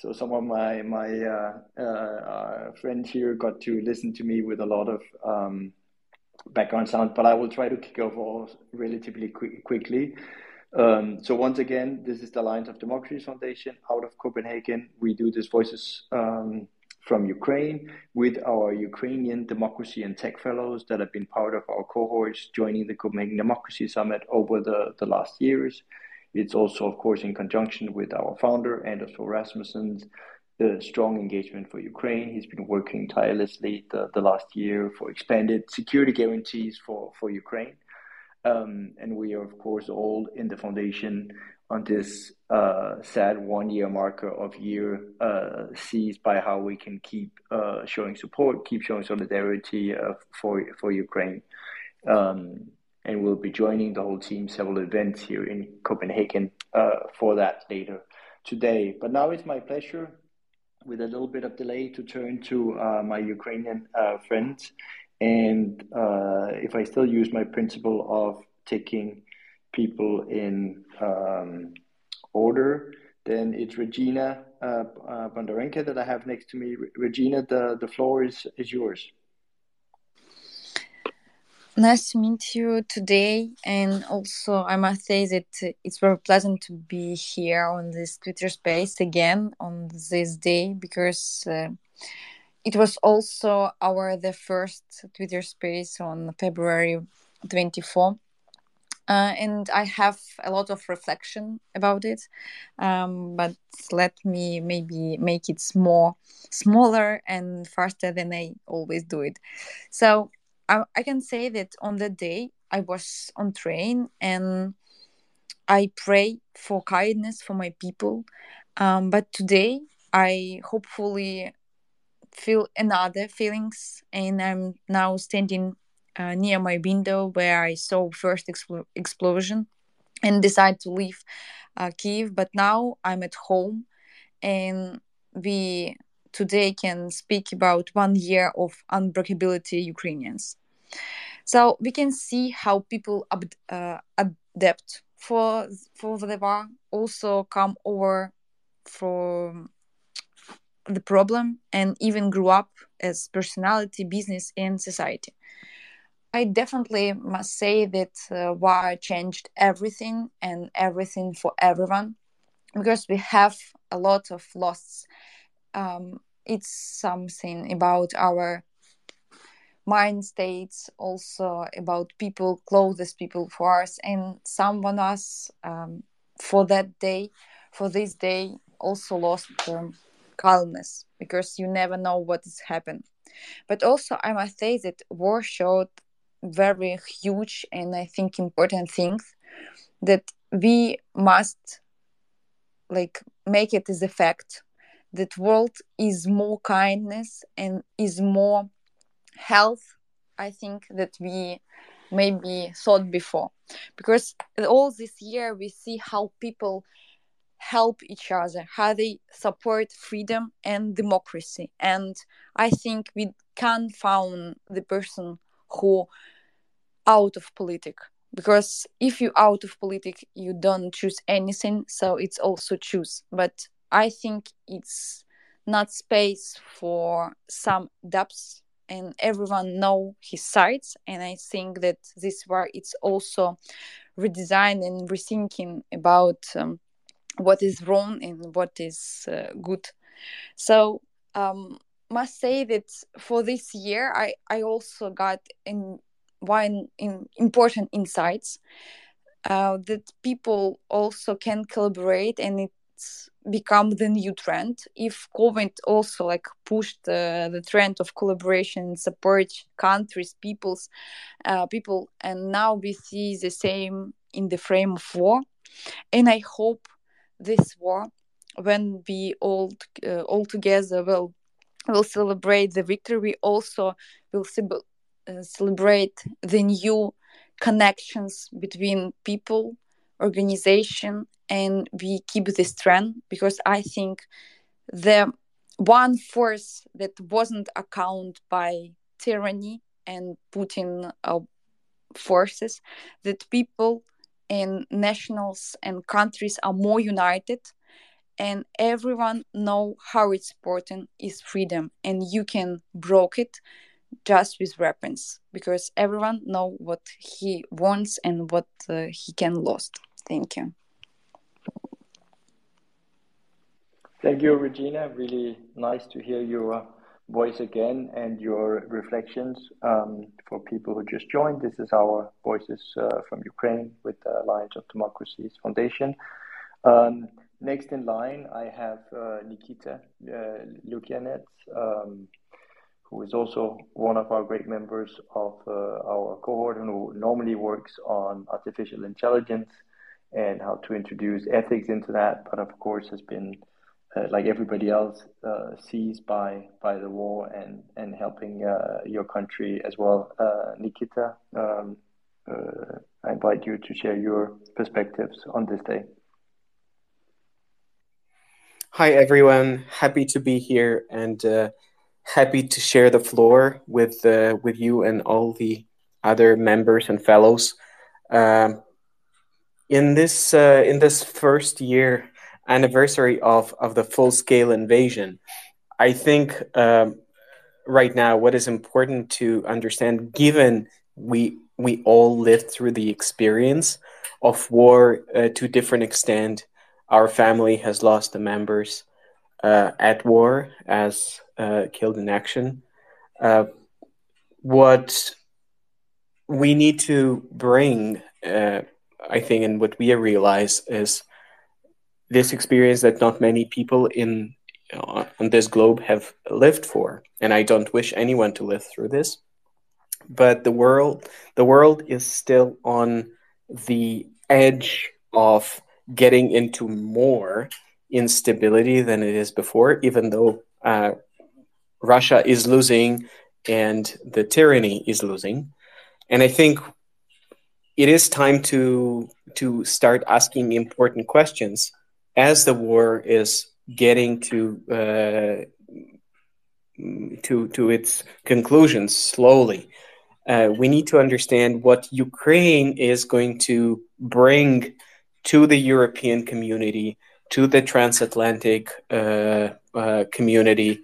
so some of my my uh, uh, uh, friends here got to listen to me with a lot of um, background sound, but I will try to kick off relatively quick, quickly. Um, so once again, this is the Alliance of Democracies Foundation out of Copenhagen. We do this Voices um, from Ukraine with our Ukrainian democracy and tech fellows that have been part of our cohorts joining the Copenhagen Democracy Summit over the, the last years. It's also, of course, in conjunction with our founder, Anders Fogh Rasmussen's the strong engagement for Ukraine. He's been working tirelessly the, the last year for expanded security guarantees for, for Ukraine. Um, and we are, of course, all in the foundation on this uh, sad one year marker of year uh, seized by how we can keep uh, showing support, keep showing solidarity uh, for, for Ukraine. Um, and we'll be joining the whole team several events here in Copenhagen uh, for that later today. But now it's my pleasure, with a little bit of delay, to turn to uh, my Ukrainian friends and uh, if I still use my principle of taking people in um, order, then it's Regina uh, uh, Bondarenka that I have next to me. Regina, the, the floor is, is yours. Nice to meet you today. And also, I must say that it's very pleasant to be here on this Twitter space again on this day because uh, it was also our the first Twitter space on February 24. Uh, and I have a lot of reflection about it, um, but let me maybe make it more smaller and faster than I always do it. So I, I can say that on that day I was on train and I pray for kindness for my people, um, but today I hopefully feel another feelings and i'm now standing uh, near my window where i saw first expl- explosion and decided to leave uh, kiev but now i'm at home and we today can speak about one year of unbreakability ukrainians so we can see how people ab- uh, adapt for for the war also come over from the problem and even grew up as personality, business, and society. I definitely must say that uh, war changed everything and everything for everyone because we have a lot of losses. Um, it's something about our mind states, also about people, closest people for us, and someone us um, for that day, for this day, also lost um, calmness because you never know what is happened. But also, I must say that war showed very huge and I think important things that we must like make it as a fact that world is more kindness and is more health i think that we maybe thought before. Because all this year we see how people help each other, how they support freedom and democracy. And I think we can found the person who out of politic. Because if you out of politic you don't choose anything so it's also choose. But i think it's not space for some depths and everyone know his sides and i think that this war it's also redesign and rethinking about um, what is wrong and what is uh, good. So um must say that for this year i i also got in one in important insights uh, that people also can collaborate and it's become the new trend. If covid also like pushed uh, the trend of collaboration support countries peoples uh, people and now we see the same in the frame of war. And i hope this war when we all uh, all together will will celebrate the victory we also will uh, celebrate the new connections between people organization and we keep this trend because i think the one force that wasn't accounted by tyranny and putin uh, forces that people and nationals and countries are more united and everyone know how it's important is freedom and you can broke it just with weapons because everyone know what he wants and what uh, he can lost. Thank you. Thank you regina. Really nice to hear your voice again and your reflections um, for people who just joined. This is our voices uh, from ukraine with the alliance of democracies foundation. Um, next in line i have uh, nikita uh, um, who is also one of our great members of uh, our cohort and who normally works on artificial intelligence and how to introduce ethics into that, but of course has been, uh, like everybody else, uh, seized by by the war and and helping uh, your country as well. Uh, Nikita, um, uh, I invite you to share your perspectives on this day. Hi everyone, happy to be here and happy to share the floor with uh, with you and all the other members and fellows. Um, in this uh, in this first year anniversary of of the full scale invasion, I think um, right now what is important to understand, given we we all lived through the experience of war uh, to different extent, our family has lost the members uh, at war as uh, killed in action. Uh, what we need to bring, uh, I think, and what we realize is this experience that not many people in uh, on this globe have lived for, and I don't wish anyone to live through this. But the world, the world is still on the edge of getting into more instability than it is before, even though uh, Russia is losing and the tyranny is losing. And I think it is time to to start asking important questions as the war is getting to uh, to to its conclusions slowly. Uh, we need to understand what Ukraine is going to bring to the European community, to the transatlantic uh, uh community,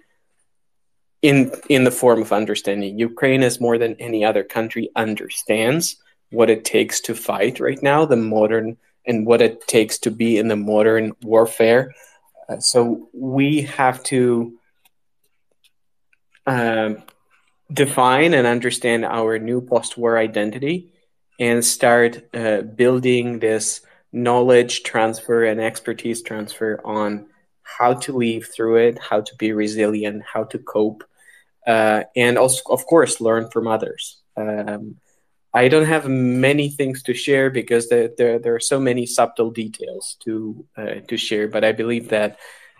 in in the form of understanding. Ukraine, as more than any other country, understands what it takes to fight right now, the modern and what it takes to be in the modern warfare. Uh, so we have to uh, define and understand our new post-war identity and start uh, building this knowledge transfer and expertise transfer on how to live through it, how to be resilient, how to cope, uh, and also, of course, learn from others. Um, I don't have many things to share because there, there, there are so many subtle details to uh, to share. But I believe that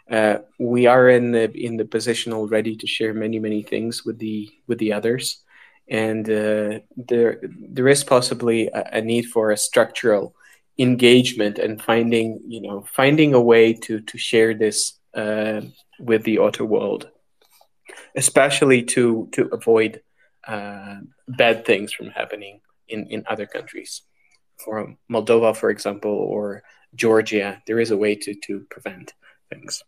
uh, we are in the in the position already to share many many things with the with the others, and uh, there there is possibly a, a, need for a structural engagement and finding you know finding a way to to share this uh, with the outer world especially to to avoid uh, bad things from happening in in other countries. For Moldova, for example, or Georgia, there is a way to to prevent things.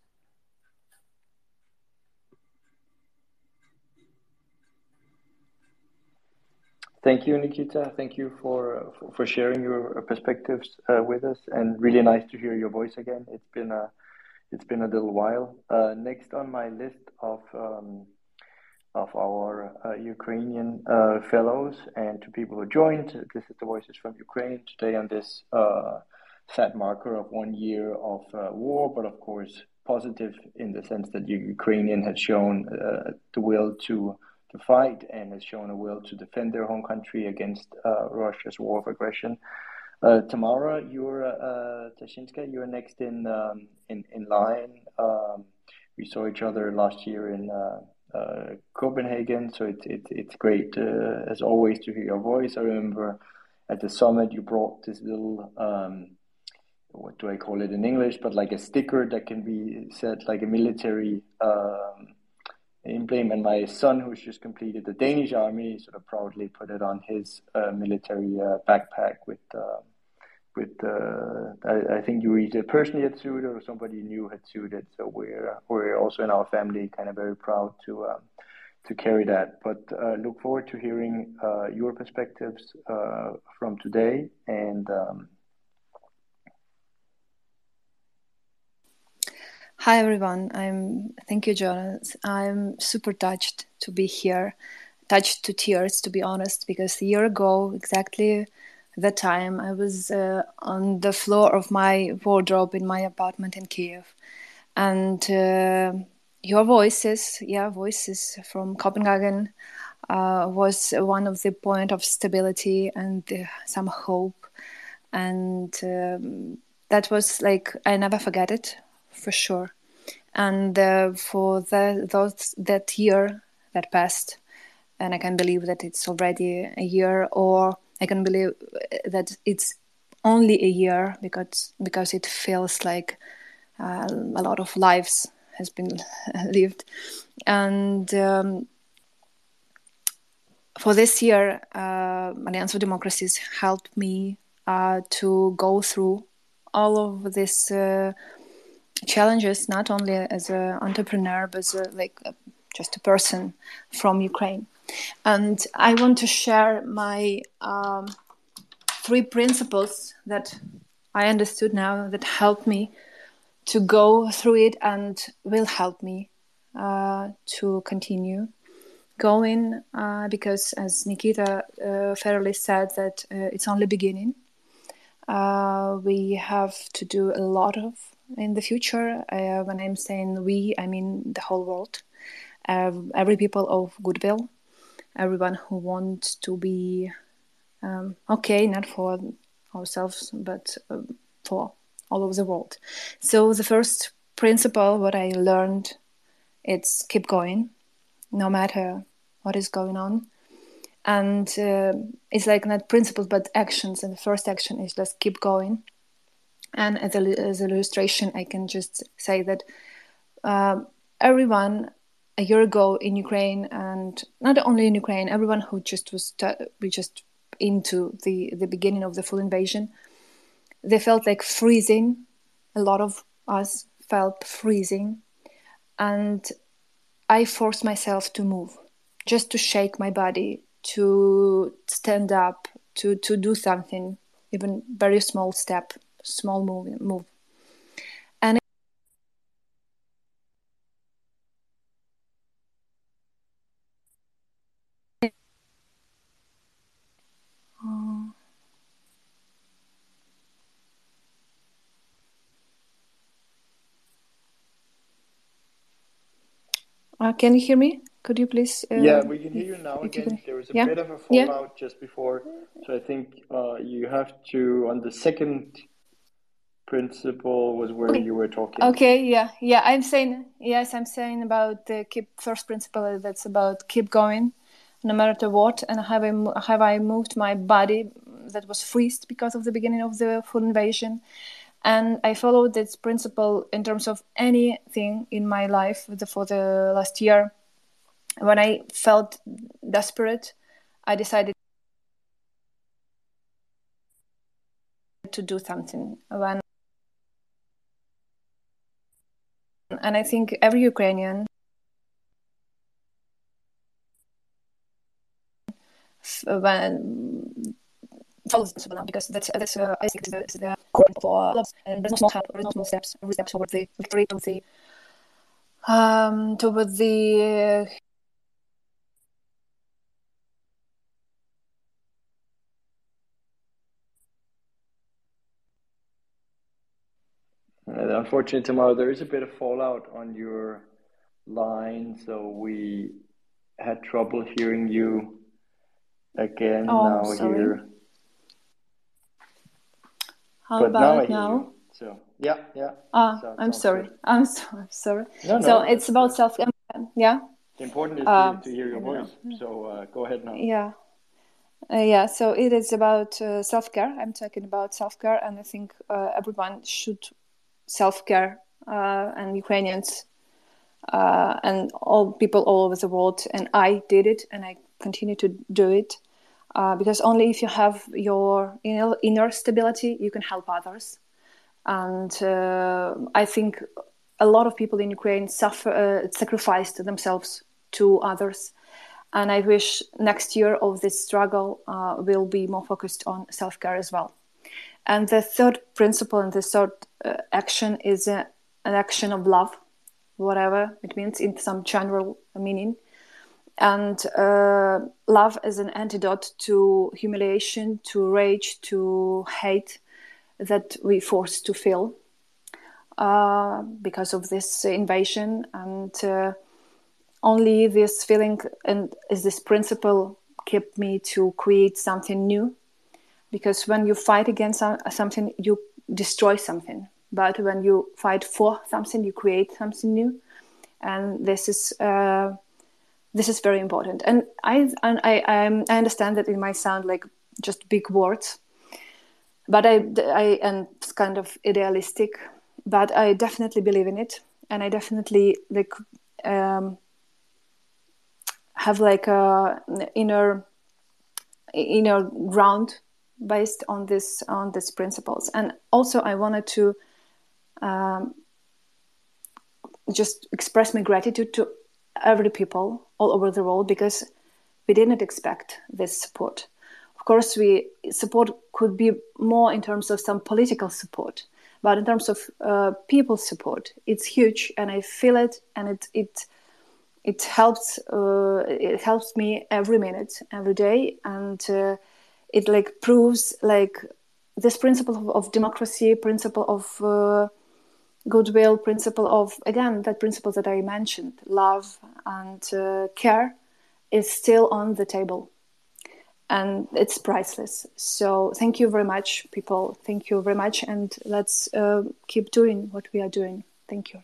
Thank you, Nikita. Thank you for for sharing your perspectives uh, with us, and really nice to hear your voice again. It's been a it's been a little while. Uh, next on my list of um, of our uh, Ukrainian uh, fellows and to people who joined. This is the Voices from Ukraine today on this uh, sad marker of one year of uh, war, but of course positive in the sense that Ukrainian has shown uh, the will to to fight and has shown a will to defend their home country against Russia's war of aggression. Tamara, you're uh, Tashinska, you're next in um, in in line. Um, we saw each other last year in uh, Copenhagen. So it's it, it's great uh, as always to hear your voice. I remember at the summit you brought this little um, what do I call it in English, but like a sticker that can be set like a military um, emblem. And my son, who's just completed the Danish army, sort of proudly put it on his uh, military uh, backpack with uh, with uh, I, I, think you either personally had sued or somebody new had sued it. So we're we're also in our family kind of very proud to um, to carry that. But uh, look forward to hearing uh, your perspectives uh, from today and. Um, Hi everyone. I'm thank you, Jonas. I'm super touched to be here, touched to tears to be honest, because a year ago, exactly that time, I was uh, on the floor of my wardrobe in my apartment in Kiev, and uh, your voices, yeah, voices from Copenhagen, uh, was one of the point of stability and uh, some hope, and um, that was like I never forget it for sure. And uh, for the, those that year that passed, and I can believe that it's already a year, or I can believe that it's only a year because because it feels like uh, a lot of lives has been lived, and um, for this year, uh, Alliance for Democracies helped me uh, to go through all of these uh, challenges not only as an entrepreneur but as a, like a, just a person from Ukraine. And I want to share my um, three principles that I understood now that helped me to go through it and will help me uh, to continue going uh, because as Nikita uh, fairly said that uh, it's only beginning. Uh, we have to do a lot of in the future. Uh, when I'm saying we, I mean the whole world, every people of goodwill, everyone who wants to be um, okay, not for ourselves, but uh, for all over the world. So the first principle, what I learned, it's keep going, no matter what is going on. And uh, it's like not principles but actions. And the first action is just keep going and as, a, as an illustration, I can just say that um, everyone a year ago in Ukraine, and not only in Ukraine, everyone who just was t- just into the, the beginning of the full invasion, they felt like freezing. A lot of us felt freezing. And I forced myself to move, just to shake my body, to stand up, to, to do something, even very small step small move, move. and uh, can you hear me? Could you please? Uh, yeah, we can hear you now again. Can, there was a yeah? bit of a fallout yeah. just before, so I think uh, you have to on the second principle was where okay. you were talking. Okay, yeah, yeah. I'm saying yes. I'm saying about the keep first principle. That's about keep going, no matter what. And have I have I moved my body that was freezed because of the beginning of the full invasion, and I followed this principle in terms of anything in my life for the last year. When I felt desperate, I decided to do something. When and I think every Ukrainian when follows because that's that's uh, I think the, core for love and there's no small help, there's no small steps, every step towards the victory, towards the um towards the Uh, unfortunately, Tamara there is a bit of fallout on your line, so we had trouble hearing you again oh, now sorry. here. How but about now? now? So yeah, yeah. Ah, so, I'm sorry. I'm so I'm sorry. No, no, so it's about self. Care. Yeah. The important is um, to, to, hear your voice. So uh, go ahead now. Yeah. Uh, yeah, so it is about uh, self care. I'm talking about self care, and I think uh, everyone should self care uh, and Ukrainians uh, and all people all over the world. And I did it, and I continue to do it. Uh, because only if you have your inner, stability, you can help others. And uh, I think a lot of people in Ukraine suffer, uh, sacrificed themselves to others. And I wish next year of this struggle uh, will be more focused on self care as well. And the third principle and the third uh, action is uh, an action of love, whatever it means in some general meaning and uh, love is an antidote to humiliation, to rage, to hate that we forced to feel uh, because of this invasion. And uh, only this feeling and is this principle kept me to create something new. Because when you fight against something, you destroy something. But when you fight for something, you create something new. And this is uh, this is very important. And i and i um, i understand that it might sound like just big words but i i am kind of idealistic but i definitely believe in it. And i definitely like um, have like a inner inner ground based on this on these principles. And also i wanted to um, just express my gratitude to every people all over the world because we didn't expect this support. Of course, we support could be more in terms of some political support, but in terms of uh, people support, it's huge, and I feel it, and it it it helps uh, it helps me every minute, every day, and uh, it like proves like this principle of, of democracy, principle of uh, goodwill principle of again that principle that i mentioned love and uh, care is still on the table. And it's priceless. So thank you very much people. Thank you very much. And let's uh, keep doing what we are doing. Thank you.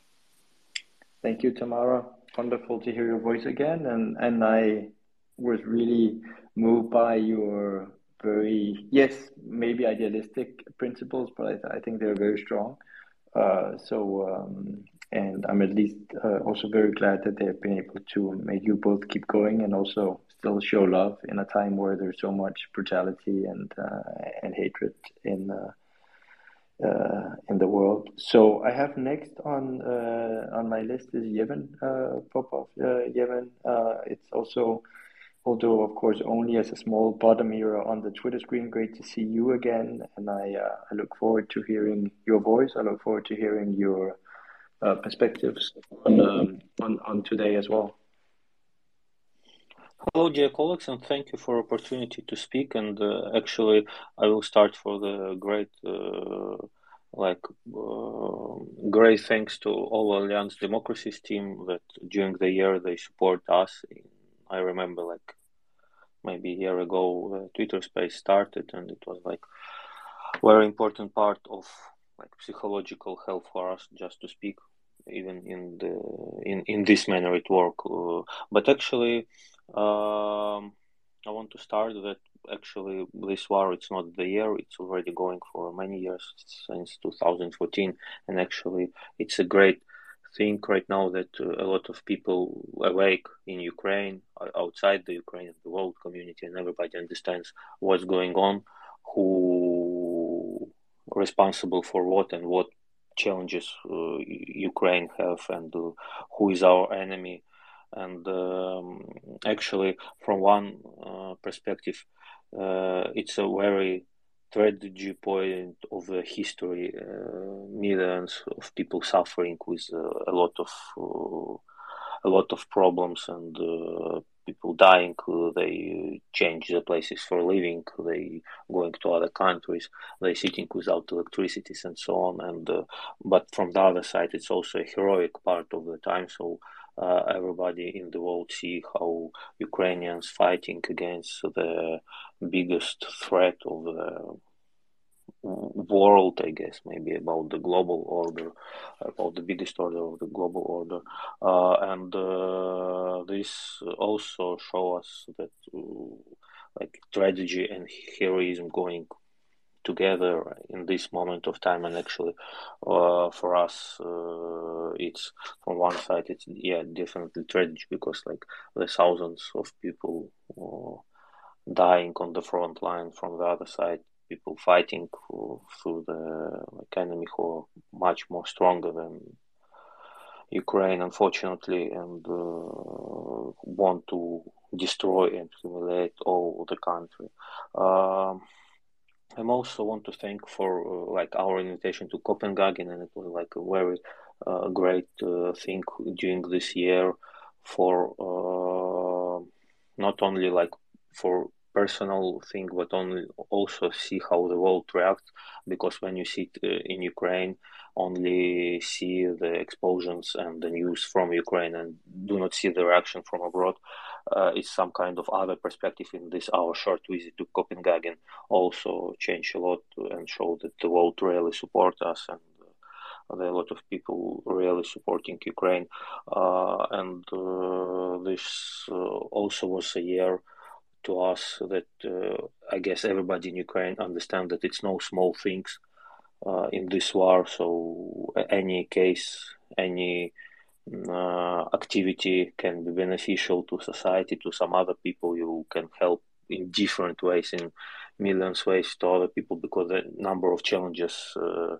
Thank you tamara. Wonderful to hear your voice again. And and i was really moved by your very yes maybe idealistic principles but i, I think they're very strong so, um, and I'm at least uh, also very glad that they have been able to make you both keep going and also still show love in a time where there's so much brutality and uh, and hatred in uh, uh, in the world. So I have next on on my list is Yevhen Popov. Yevhen, it's also although of course only as a small bottom here on the Twitter screen. Great to see you again, and I uh, I look forward to hearing your voice. I look forward to hearing your uh, perspectives on, um, on on today as well. Hello, dear colleagues, and thank you for opportunity to speak. And uh, actually, I will start for the great. Uh, like uh, great thanks to all Alliance Democracies team that during the year they support us I remember like maybe a year ago, uh, Twitter Space started, and it was like very important part of like psychological health for us just to speak even in the in in this manner it work. Uh, but actually um, i want to start that actually this war it's not the year it's already going for many years since 2014 and actually it's a great think right now that uh, a lot of people awake in Ukraine, outside the Ukraine, the world community, and everybody understands what's going on, who responsible for what and what challenges uh, Ukraine have, and uh, who is our enemy. And um, actually, from one uh, perspective, uh, it's a very tragedy point of the history, uh, millions of people suffering with uh, a lot of uh, a lot of problems and uh, people dying. They change the places for living. They going to other countries. They sitting without electricity and so on. And uh, but from the other side, it's also a heroic part of the time. So. Everybody in the world see how Ukrainians fighting against the biggest threat of the world, I guess, maybe about the global order, about the biggest order of the global order, uh, and uh, this also show us that uh, like tragedy and heroism going together in this moment of time and actually uh, for us uh, it's from one side it's yeah definitely tragic because like the thousands of people uh, dying on the front line from the other side people fighting through the enemy who are much more stronger than Ukraine, unfortunately, and uh, want to destroy and humiliate all the country. Um, I also want to thank for uh, like our invitation to Copenhagen, and it was like a very uh, great uh, thing during this year for uh, not only like for personal thing, but only also see how the world reacts. Because when you sit uh, in Ukraine, only see the explosions and the news from Ukraine, and do not see the reaction from abroad. Uh, it's some kind of other perspective in this our short visit to Copenhagen. Also, change a lot and show that the world really support us and uh, there are a lot of people really supporting Ukraine. Uh, and uh, this uh, also was a year to us that uh, I guess everybody in Ukraine understand that it's no small things in this war. So any case, any uh, activity can be beneficial to society, to some other people. You can help in different ways, in millions ways to other people because the number of challenges uh,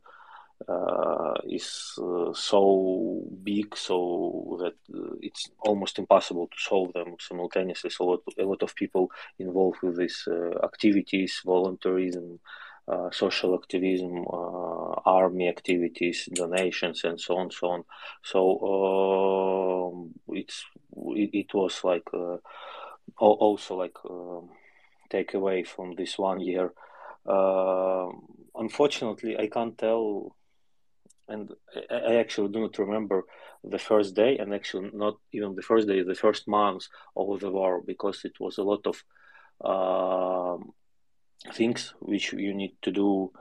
uh, is uh, so big, so that uh, it's almost impossible to solve them simultaneously. So a lot, a lot of people involved with these uh, activities, volunteerism, uh, social activism, uh, army activities, donations, and so on, so on. So um, it's it, it, was like also like um, take away from this one year. unfortunately, I can't tell and I actually do not remember the first day, and actually not even the first day, the first months of the war, because it was a lot of things which you need to do,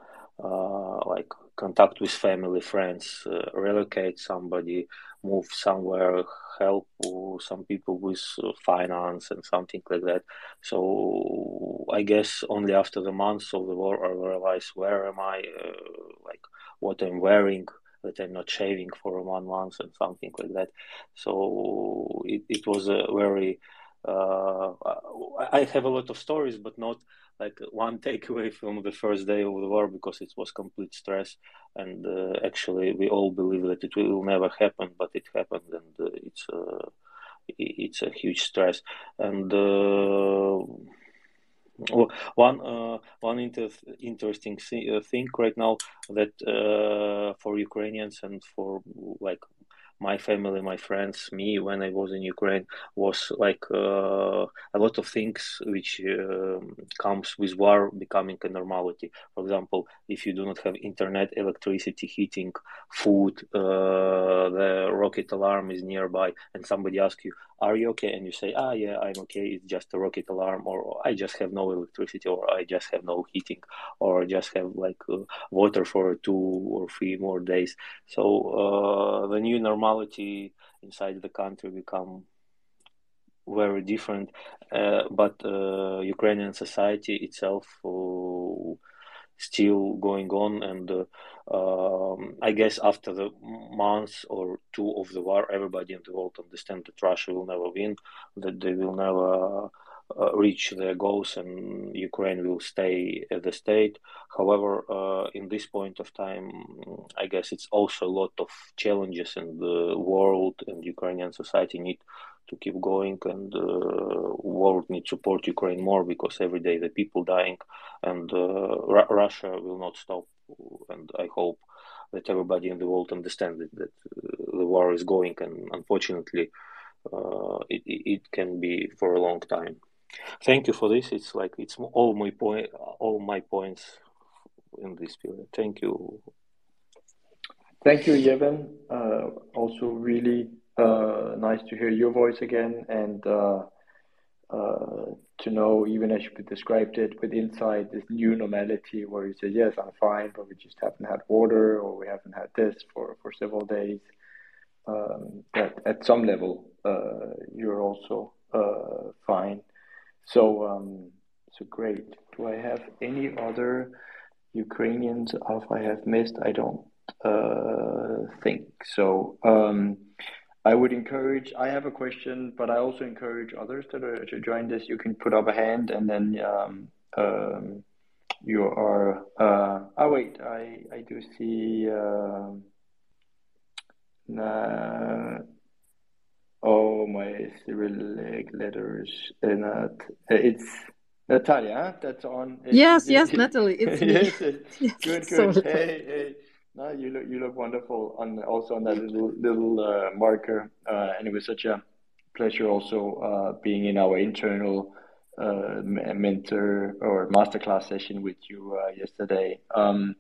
uh, like contact with family, friends, uh, relocate somebody, move somewhere, help some people with uh, finance and something like that. So I guess only after the months of the war, I realized where am I, like what I'm wearing, that I'm not shaving for one month and something like that. So it, it was a very, uh, I have a lot of stories, but not like one takeaway from the first day of the war because it was complete stress. And uh, actually, we all believe that it will never happen, but it happened, and uh, it's uh, it's a huge stress. And uh, one uh, one inter- interesting uh, thing right now that for Ukrainians and for like my family, my friends, me when I was in Ukraine was like uh, a lot of things which uh, comes with war becoming a normality. For example, if you do not have internet, electricity, heating, food, uh, the rocket alarm is nearby, and somebody asks you, "Are you okay?" and you say, "Ah, yeah, I'm okay. It's just a rocket alarm," or "I just have no electricity," or "I just have no heating," or I "just have like uh, water for two or three more days." So uh, the new normality inside the country become very different. Uh, but uh, Ukrainian society itself uh, still going on, and uh, um, I guess after the month or two of the war, everybody in the world understand that Russia will never win, that they will never uh, reach their goals and Ukraine will stay at the state. However, uh, in this point of time, I guess it's also a lot of challenges and the world and Ukrainian society need to keep going and the uh, world needs to support Ukraine more because every day the people dying and uh, Russia will not stop. And I hope that everybody in the world understands that, that uh, the war is going and unfortunately uh, it, it can be for a long time. Thank you for this. It's like it's all my point, all my points in this period. Thank you. Thank you, Yevhen. Uh, also, really uh, nice to hear your voice again and uh, uh, to know, even as you described it, with insight, this new normality where you say, "Yes, I'm fine, but we just haven't had water, or we haven't had this for for several days." Um, that at some level, uh, you're also uh, fine. So, um, so great. Do I have any other Ukrainians if I have missed? I don't uh, think so. Um, I would encourage. I have a question, but I also encourage others that are to join this. You can put up a hand, and then um, um, you are. Uh, oh wait, I I do see. Uh, uh, oh my Cyrillic letters. Uh, not, it's Natalia. That's on. Yes, yes, Natalie. It's yes, yes, good, good. Hey, hey. No, you look you look wonderful on also on that little little uh, marker, uh, and it was such a pleasure also uh, being in our internal uh, mentor or masterclass session with you uh, yesterday. Um,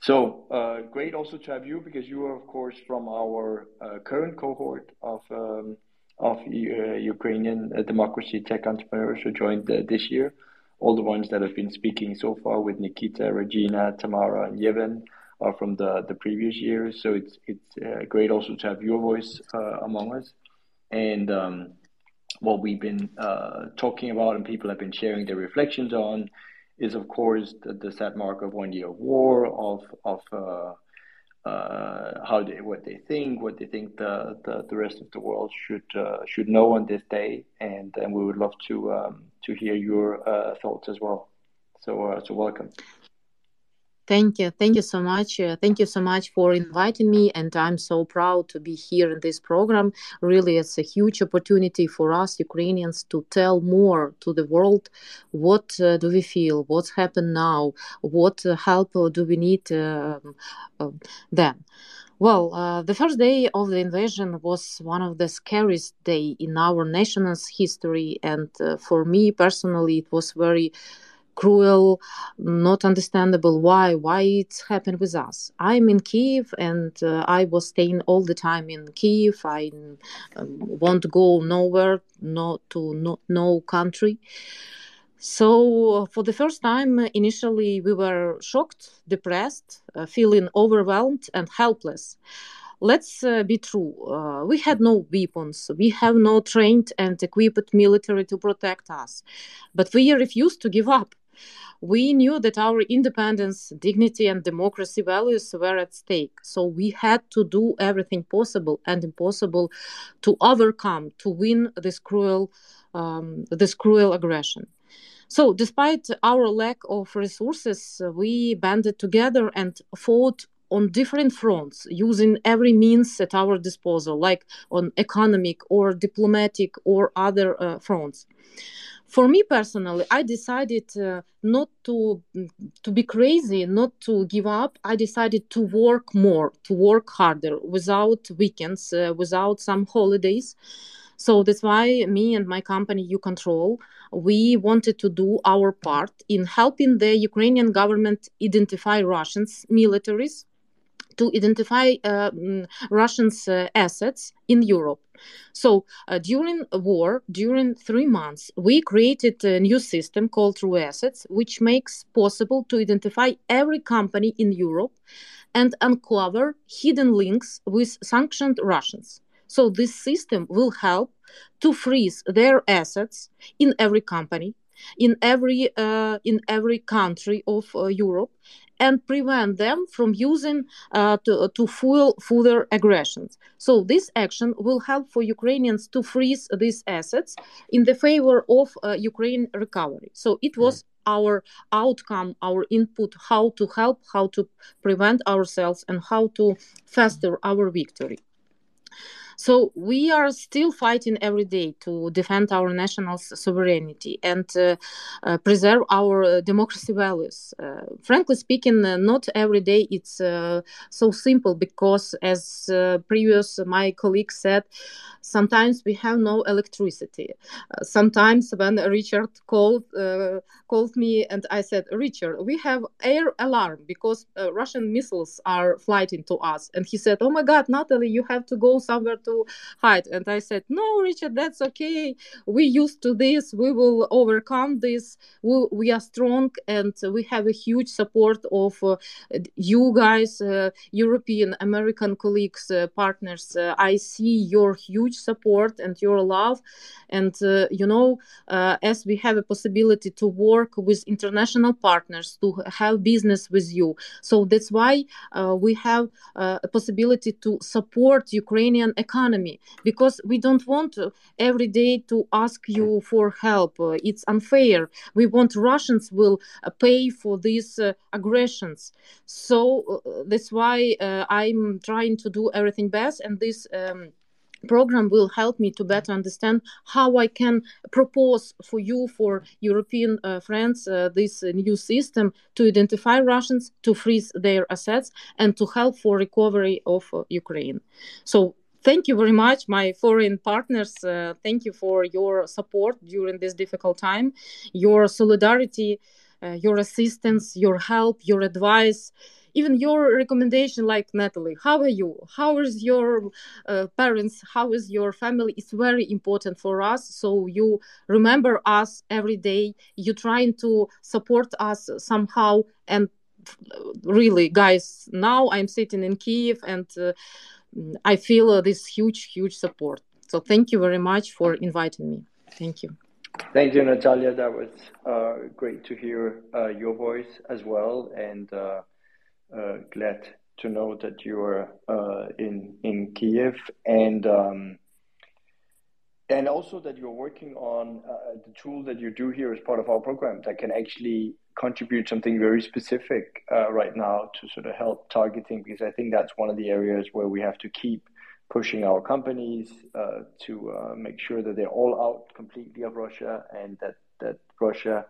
so uh, great also to have you because you are of course from our current cohort of um, of Ukrainian democracy tech entrepreneurs who joined this year. All the ones that have been speaking so far with Nikita, Regina, Tamara, and Yevhen uh, from the, the previous years. So it's it's uh, great also to have your voice uh, among us. And um, what we've been uh, talking about and people have been sharing their reflections on is, of course, the, the sad mark of one year of war, of of uh, uh, how they what they think, what they think the, the, the rest of the world should should know on this day, and and we would love to um, to hear your thoughts as well. So so welcome. Thank you. Thank you so much. Uh, thank you so much for inviting me. And I'm so proud to be here in this program. Really, it's a huge opportunity for us Ukrainians to tell more to the world what uh, do we feel, what's happened now, what uh, help do we need um, um, then. Well, uh, the first day of the invasion was one of the scariest day in our nation's history, and uh, for me personally, it was very cruel, not understandable why why it's happened with us. I'm in Kiev and uh, I was staying all the time in Kiev. I um, won't go nowhere, not to no, no country. So for the first time, initially we were shocked, depressed, uh, feeling overwhelmed and helpless let's uh, be true. Uh, we had no weapons. We have no trained and equipped military to protect us. But we refused to give up we knew that our independence, dignity, and democracy values were at stake. So we had to do everything possible and impossible to overcome, to win this cruel, um, this cruel aggression. So, despite our lack of resources, we banded together and fought on different fronts using every means at our disposal like on economic or diplomatic or other uh, fronts for me personally i decided uh, not to to be crazy not to give up i decided to work more to work harder without weekends uh, without some holidays so that's why me and my company YouControl we wanted to do our part in helping the ukrainian government identify russians militaries to identify uh, mm, Russians' uh, assets in Europe. So uh, during war, during three months, we created a new system called True Assets, which makes possible to identify every company in Europe and uncover hidden links with sanctioned Russians. So this system will help to freeze their assets in every company in every uh, in every country of uh, Europe and prevent them from using uh, to, to fuel further aggressions. So this action will help for Ukrainians to freeze these assets in the favor of uh, Ukraine recovery. So it was our outcome, our input, how to help, how to prevent ourselves, and how to faster our victory. So we are still fighting every day to defend our national sovereignty and uh, uh, preserve our uh, democracy values. Uh, frankly speaking, uh, not every day it's so simple because, as previous my colleague said, sometimes we have no electricity. sometimes when Richard called called me and I said, Richard, we have air alarm because Russian missiles are flying to us, and he said, Oh my God, Natalie, you have to go somewhere to hide. And I said, No, Richard, that's okay. We used to this. We will overcome this. We, we are strong and we have a huge support of uh, you guys, uh, European, American colleagues, uh, partners. Uh, I see your huge support and your love. And, uh, you know, uh, as we have a possibility to work with international partners, to have business with you. So that's why we have a possibility to support Ukrainian economy economy because we don't want every day to ask you for help uh, it's unfair we want russians will uh, pay for these uh, aggressions so uh, that's why uh, i'm trying to do everything best and this um, program will help me to better understand how I can propose for you, for European uh, friends, uh, this uh, new system to identify Russians, to freeze their assets, and to help for recovery of uh, Ukraine. So. Thank you very much, my foreign partners. Uh, thank you for your support during this difficult time, your solidarity, uh, your assistance, your help, your advice even your recommendation like natalie. How are you? How is your uh, parents? How is your family? It's very important for us. So you remember us every day. You're trying to support us somehow. And really guys now i'm sitting in kiev and uh, i feel uh, this huge huge support. So thank you very much for inviting me. Thank you. Thank you, Natalia. That was uh, great to hear uh, your voice as well, and uh, uh, glad to know that you are uh, in in Kiev and um, and also that you're working on the tool that you do here as part of our program that can actually contribute something very specific uh, right now to sort of help targeting because I think that's one of the areas where we have to keep pushing our companies uh, to uh, make sure that they're all out completely of Russia and that that Russia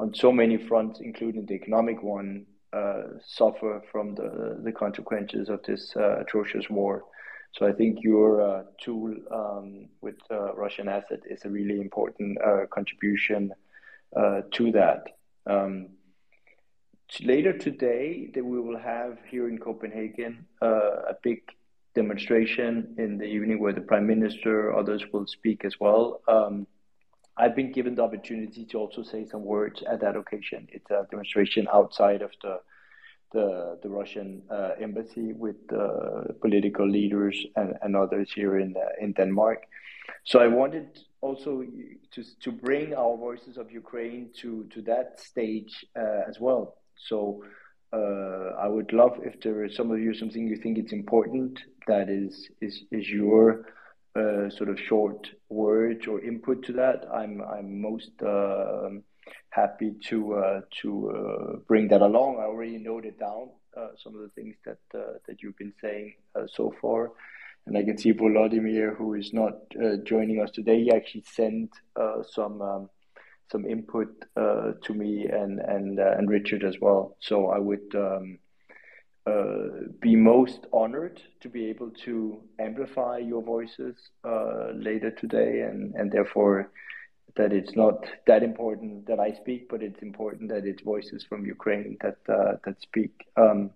on so many fronts, including the economic one, uh, suffer from the, the consequences of this uh, atrocious war. So I think your uh, tool um, with Russian asset is a really important contribution to that. Um, later today, that we will have here in Copenhagen a big demonstration in the evening where the prime minister, others will speak as well. Um, I've been given the opportunity to also say some words at that occasion. It's a demonstration outside of the the, the Russian uh, embassy with the political leaders and, and others here in uh, in Denmark. So I wanted also to to bring our voices of Ukraine to to that stage uh, as well. So uh, I would love if there is some of you something you think it's important that is is is your uh, sort of short words or input to that, I'm I'm most uh, happy to uh, to uh, bring that along. I already noted down uh, some of the things that that you've been saying so far, and I can see Volodymyr, who is not joining us today, he actually sent some. Um, some input to me and and and Richard as well. So I would um, uh, be most honored to be able to amplify your voices uh, later today, and, and therefore that it's not that important that I speak, but it's important that it's voices from Ukraine that uh, that speak. Um,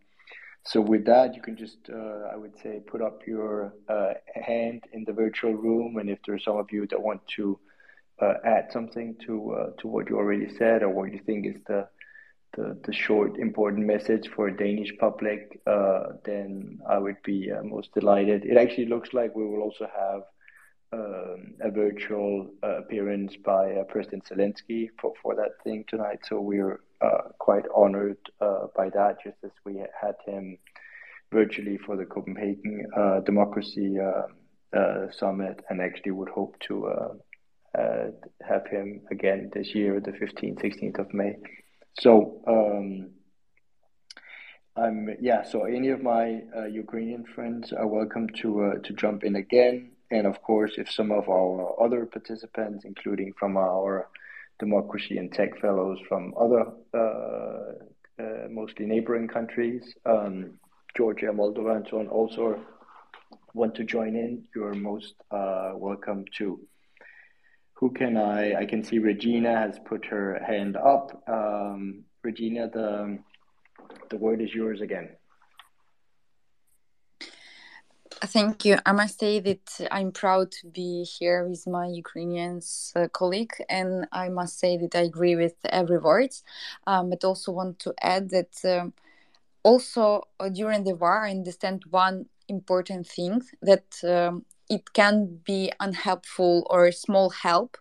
so with that, you can just, uh, I would say, put up your uh, hand in the virtual room, and if there's some of you that want to add something to to what you already said or what you think is the the, the short important message for Danish public, uh, then I would be uh, most delighted. It actually looks like we will also have um, a virtual uh, appearance by uh, President Zelensky for, for that thing tonight. So we're uh, quite honored uh, by that, just as we had him virtually for the Copenhagen Democracy Summit, and actually would hope to have him again this year, the 15th, 16th of May. So um, yeah. So any of my uh, Ukrainian friends are welcome to uh, to jump in again. And of course, if some of our other participants, including from our democracy and tech fellows from other uh, uh mostly neighboring countries, um, Georgia, Moldova, and so on, also want to join in, you're most uh, welcome too who can I? I can see Regina has put her hand up. Um, Regina, the the word is yours again. Thank you. I must say that I'm proud to be here with my Ukrainian uh, colleague, and I must say that I agree with every word. Um, but also want to add that um, also uh, during the war, I understand one important thing that um, it can be unhelpful or small help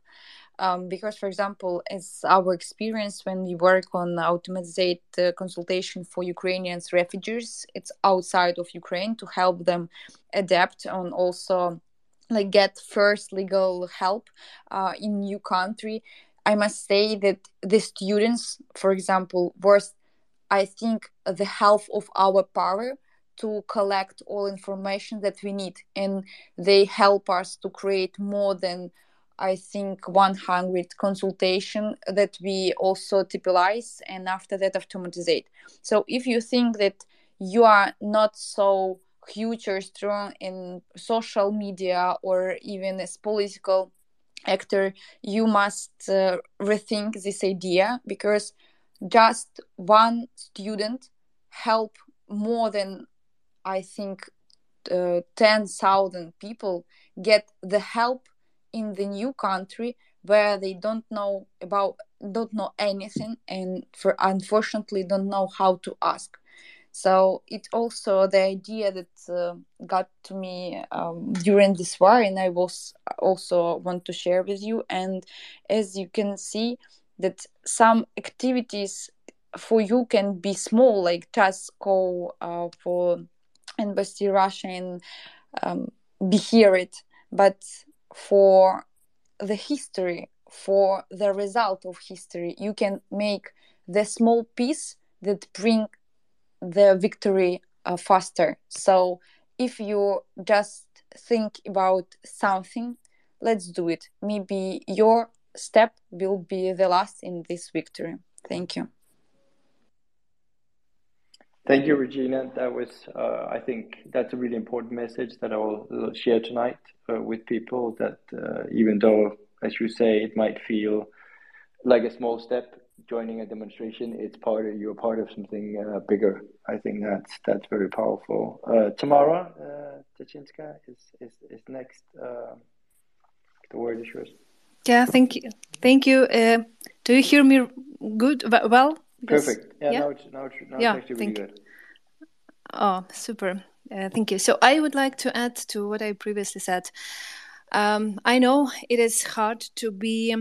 um, because for example as our experience when we work on automated uh, consultation for ukrainians refugees it's outside of ukraine to help them adapt and also like get first legal help uh, in new country. I must say that the students for example were i think the half of our power to collect all information that we need and they help us to create more than i think 100 consultation that we also typize and after that automatize so if you think that you are not so huge or strong in social media or even as political actor you must uh, rethink this idea because just one student help more than I think uh, 10,000 people get the help in the new country where they don't know about don't know anything and for unfortunately don't know how to ask. So it's also the idea that uh, got to me um, during this war and i was also want to share with you and as you can see that some activities for you can be small like just go uh, for embassy Russia and um, be hear it, but for the history, for the result of history, you can make the small piece that bring the victory uh, faster. So if you just think about something, let's do it. Maybe your step will be the last in this victory. Thank you. Thank you, Regina. That was, uh, I think, that's a really important message that I will share tonight uh, with people. That uh, even though, as you say, it might feel like a small step, joining a demonstration, it's part of you're part of something uh, bigger. I think that's that's very powerful. Uh, Tamara uh, Tachinska is, is is next. Uh, the word is yours. Yeah, thank you. Thank you. do you hear me good? Well. Perfect. Yeah, yeah? now it's now it's, now yeah, it's actually really good. Oh, super. Uh, thank you. So I would like to add to what I previously said. Um, I know it is hard to be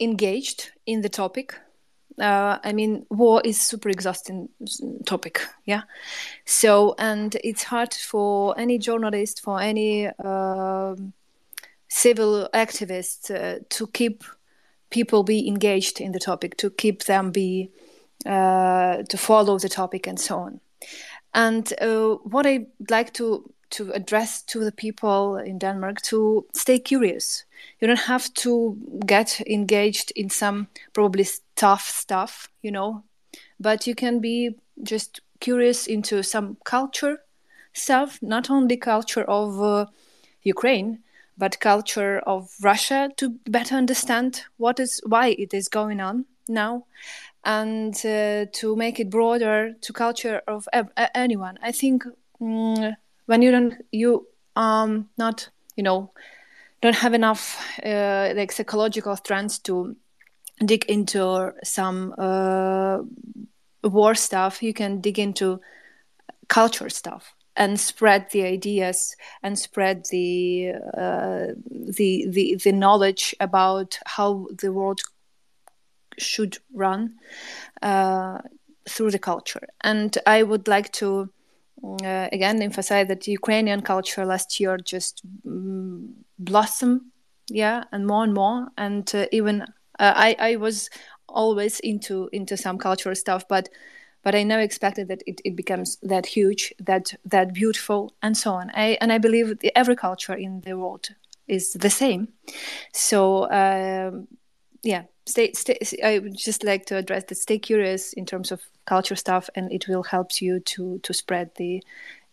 engaged in the topic. Uh, I mean, war is super exhausting topic, yeah. So, and it's hard for any journalist, for any uh, civil activist uh, to keep people be engaged in the topic, to keep them be uh, to follow the topic, and so on. And uh, what I'd like to to address to the people in Denmark to stay curious. You don't have to get engaged in some probably tough stuff, you know, but you can be just curious into some culture stuff, not only culture of uh, Ukraine, but culture of Russia to better understand what is why it is going on now and uh, to make it broader to culture of anyone. I think mm, when you don't you um not you know don't have enough uh, like psychological strength to dig into some uh, war stuff you can dig into culture stuff and spread the ideas and spread the uh, the, the the knowledge about how the world should run uh, through the culture. And I would like to uh, again emphasize that Ukrainian culture last year just um, blossomed, yeah, and more and more. And uh, even uh, I I was always into into some cultural stuff, but but I never expected that it, it becomes that huge, that that beautiful, and so on. I, and I believe every culture in the world is the same. So um, yeah, stay, stay. I would just like to address that. Stay curious in terms of culture stuff, and it will help you to to spread the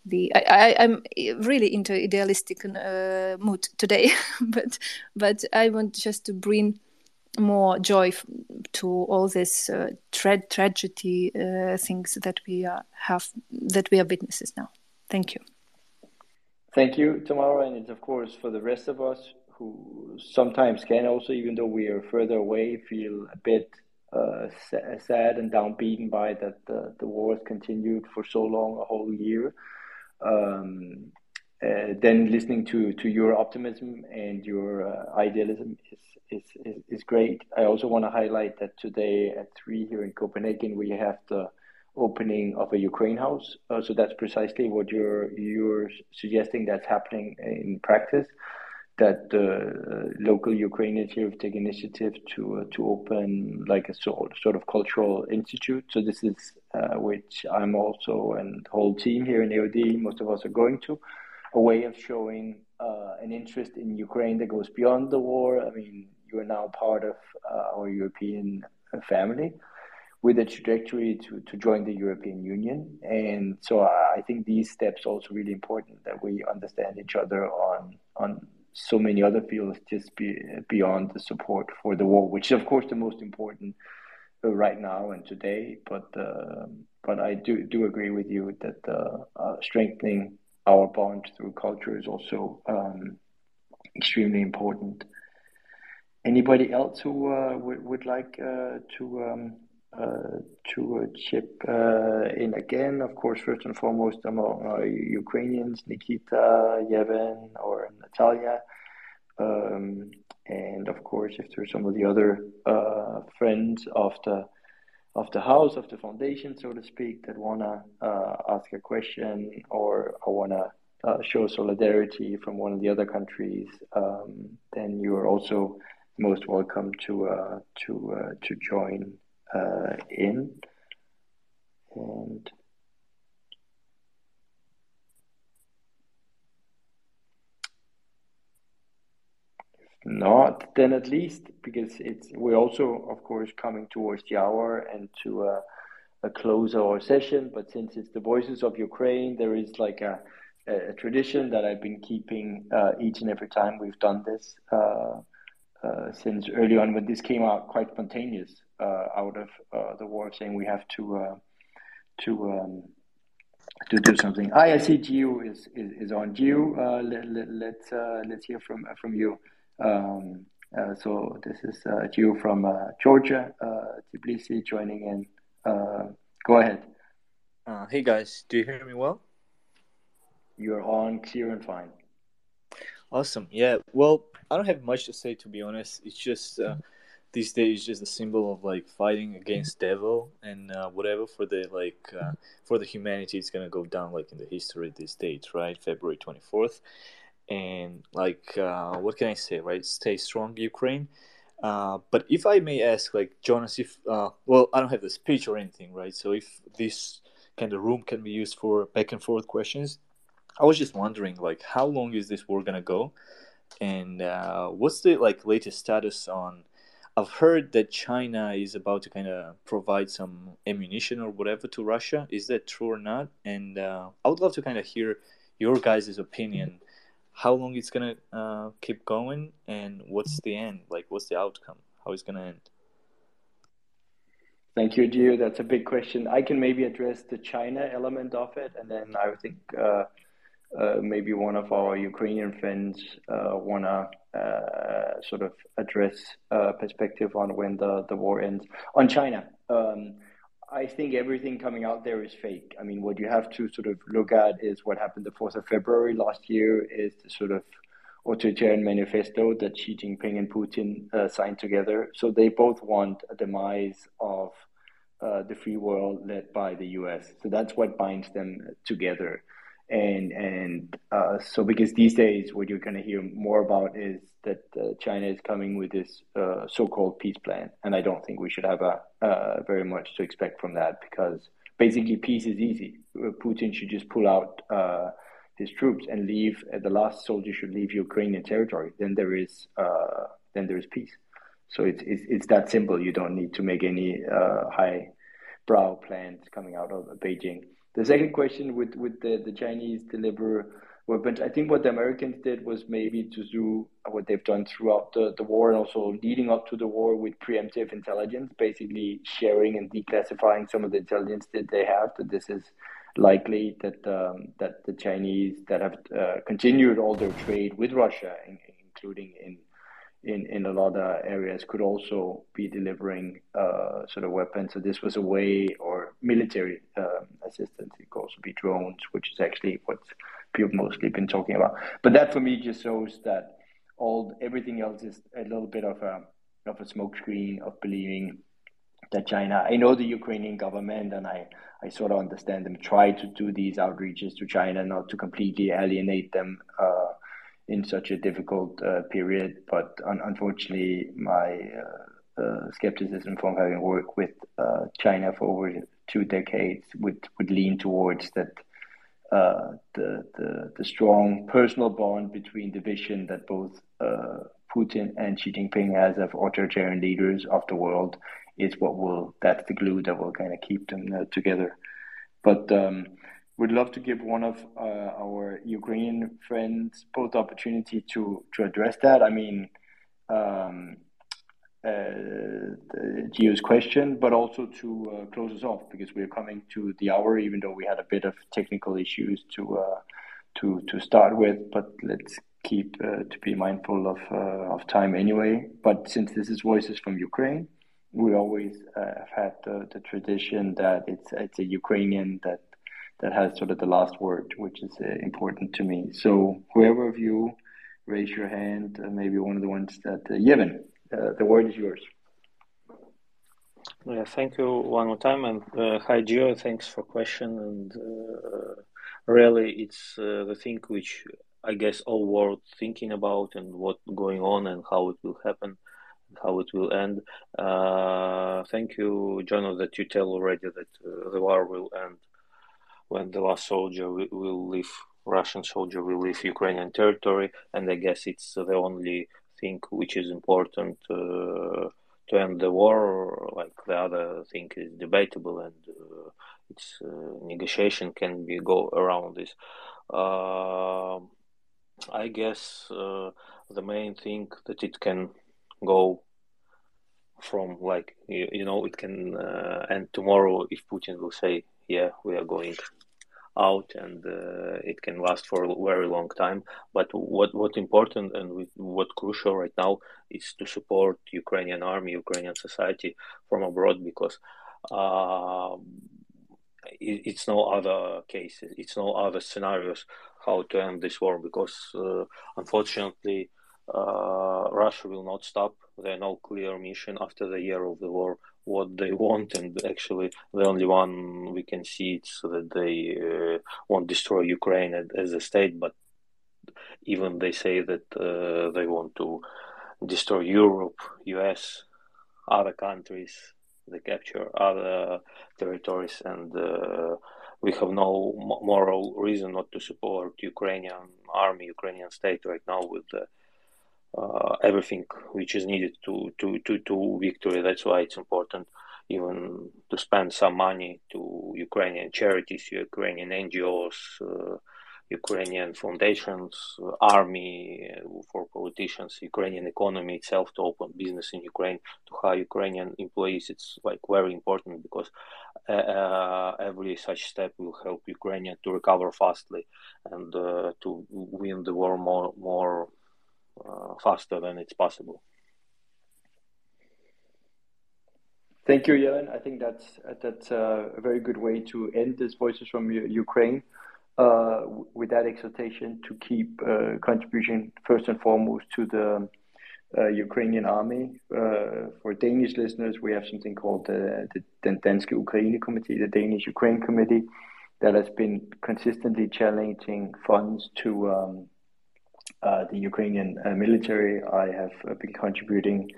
the I, am really into idealistic uh, mood today, but but I want just to bring more joy to all these uh, tra- tragedy uh, things that we uh, have that we are witnesses now. Thank you. Thank you, Tamara, and it's of course for the rest of us who sometimes can also, even though we are further away, feel a bit uh, sad and downbeaten by that the, the war has continued for so long, a whole year. Um, uh, then listening to to your optimism and your uh, idealism is, is is is great. I also want to highlight that today at three here in Copenhagen we have the opening of a Ukraine house. Uh, so that's precisely what you're you're suggesting that's happening in practice. That the uh, local Ukrainians here have taken initiative to uh, to open like a sort sort of cultural institute. So this is uh, which I'm also and the whole team here in AOD, most of us are going to a way of showing uh, an interest in Ukraine that goes beyond the war. I mean, you are now part of uh, our European family with a trajectory to, to join the European Union. And so I think these steps also really important that we understand each other on on so many other fields just be, beyond the support for the war, which is of course the most important uh, right now and today. But uh, but I do do agree with you that uh, strengthening our bond through culture is also um, extremely important. Anybody else who uh, would, would like uh, to um, uh, to chip uh, in again? Of course, first and foremost among uh, Ukrainians, Nikita, Yevhen, or Natalia. Um, and of course, if there's some of the other uh, friends of the of the house of the foundation, so to speak, that wanna uh, ask a question or, or wanna uh, show solidarity from one of the other countries, um, then you are also most welcome to uh, to uh, to join uh, in. And not, then at least because it's we're also of course coming towards the hour and to uh, a close our session. But since it's the voices of Ukraine, there is like a, a tradition that I've been keeping uh, each and every time we've done this uh, uh since early on when this came out quite spontaneous uh, out of uh, the war, saying we have to to um, to do something. I see Gio is, is, is on. Gio, let, let, let's let's hear from from you. Um, uh, so this is uh, Gio from uh, Georgia, uh, Tbilisi, joining in. Uh, go ahead. Uh, hey guys, do you hear me well? You're on, clear and fine. Awesome. Yeah. Well, I don't have much to say to be honest. It's just uh, these days just a symbol of like fighting against devil and uh, whatever for the like uh, for the humanity. It's gonna go down like in the history of this date, right? February twenty fourth and like uh, what can I say, right? Stay strong, Ukraine. Uh, but if I may ask, like Jonas, if uh, well, I don't have the speech or anything, right? So if this kind of room can be used for back and forth questions, I was just wondering, like, how long is this war gonna go, and uh, what's the like latest status on? I've heard that China is about to kind of provide some ammunition or whatever to Russia. Is that true or not? And uh, I would love to kind of hear your guys' opinion how long it's gonna uh, keep going and what's the end? Like what's the outcome? How it's gonna end? Thank you Gio. that's a big question. I can maybe address the china element of it and then i think uh, uh, maybe one of our ukrainian friends uh, wanna uh, sort of address uh, perspective on when the, the war ends. On china um, I think everything coming out there is fake. I mean, what you have to sort of look at is what happened the 4th of February last year is the sort of authoritarian manifesto that Xi Jinping and Putin uh, signed together. So they both want a demise of uh, the free world led by the US. So that's what binds them together. And, and uh, so, because these days, what you're going to hear more about is that uh, China is coming with this uh, so-called peace plan, and I don't think we should have a uh, very much to expect from that because basically peace is easy. Uh, Putin should just pull out uh, his troops and leave. The last soldier should leave Ukrainian territory. Then there is then there is peace. So it's, it's it's that simple. You don't need to make any high brow plans coming out of Beijing. The second question with with the, the Chinese deliver weapons. I think what the Americans did was maybe to do what they've done throughout the, the war and also leading up to the war with preemptive intelligence, basically sharing and declassifying some of the intelligence that they have. That this is likely that um, that the Chinese that have uh, continued all their trade with Russia, including in in, in a lot of areas could also be delivering uh, sort of weapons. So this was a way, or military um, assistance. It could also be drones, which is actually what people mostly been talking about. But that for me just shows that all everything else is a little bit of a of a smokescreen of believing that China. I know the Ukrainian government, and I I sort of understand them. Try to do these outreaches to China, not to completely alienate them. Uh, in such a difficult uh, period, but un- unfortunately, my uh, uh, skepticism from having worked with China for over two decades would, would lean towards that uh, the, the, the strong personal bond between the vision that both uh, Putin and Xi Jinping has of authoritarian leaders of the world is what will that's the glue that will kind of keep them uh, together. But um, we'd love to give one of uh, our Ukrainian friends both opportunity to to address that. I mean. Um, uh, Gio's question, but also to uh, close us off because we are coming to the hour, even though we had a bit of technical issues to uh, to to start with. But let's keep to be mindful of of time anyway. But since this is Voices from Ukraine, we always have had the, the tradition that it's it's a Ukrainian that that has sort of the last word, which is uh, important to me. So whoever of you raise your hand, uh, maybe one of the ones that uh, uh, the word is yours. Yeah, thank you one more time, and uh, hi Gio, thanks for question. And uh, really, it's uh, the thing which I guess all world thinking about and what going on and how it will happen, how it will end. Uh, thank you, John, that you tell already that uh, the war will end when the last soldier will, leave, Russian soldier will leave Ukrainian territory, and I guess it's the only thing which is important uh, to end the war. Like the other thing is debatable, and uh, its uh, negotiation can be go around this. I guess the main thing that it can go from like you, you know it can uh, end tomorrow if Putin will say yeah we are going out and uh, it can last for a very long time. But what what important and what crucial right now is to support ukrainian army ukrainian society from abroad because uh, it, it's no other cases it's no other scenarios how to end this war because uh, unfortunately uh, russia will not stop. There no clear mission after the year of the war what they want, and actually the only one we can see is that they uh, won't destroy Ukraine as a state, but even they say that uh, they want to destroy Europe, US, other countries, they capture other territories, and uh, we have no moral reason not to support Ukrainian army, Ukrainian state right now with the uh, everything which is needed to, to, to, to victory. That's why it's important even to spend some money to Ukrainian charities, Ukrainian NGOs, uh, Ukrainian foundations, uh, army for politicians, Ukrainian economy itself to open business in Ukraine, to hire Ukrainian employees. It's like very important because uh, uh every such step will help Ukrainian to recover fastly and uh, to win the war more more uh, faster than it's possible. Thank you, Yevhen. I think that's that's a very good way to end this Voices from Ukraine. Uh, with that exhortation to keep uh, contribution first and foremost to the uh, Ukrainian army. Uh, for Danish listeners, we have something called the, the, the Danske Ukraine Committee, the Danish Ukraine Committee, that has been consistently challenging funds to um, uh, the Ukrainian uh, military. I have uh, been contributing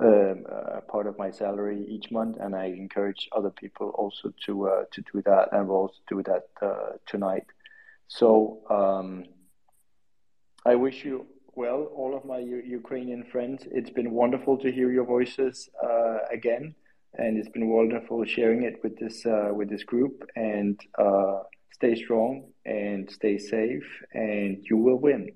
um, a part of my salary each month, and I encourage other people also to uh, to do that, and we'll also do that uh, tonight. So um, I wish you well, all of my U- Ukrainian friends. It's been wonderful to hear your voices uh, again, and it's been wonderful sharing it with this with this group. And stay strong and stay safe, and you will win.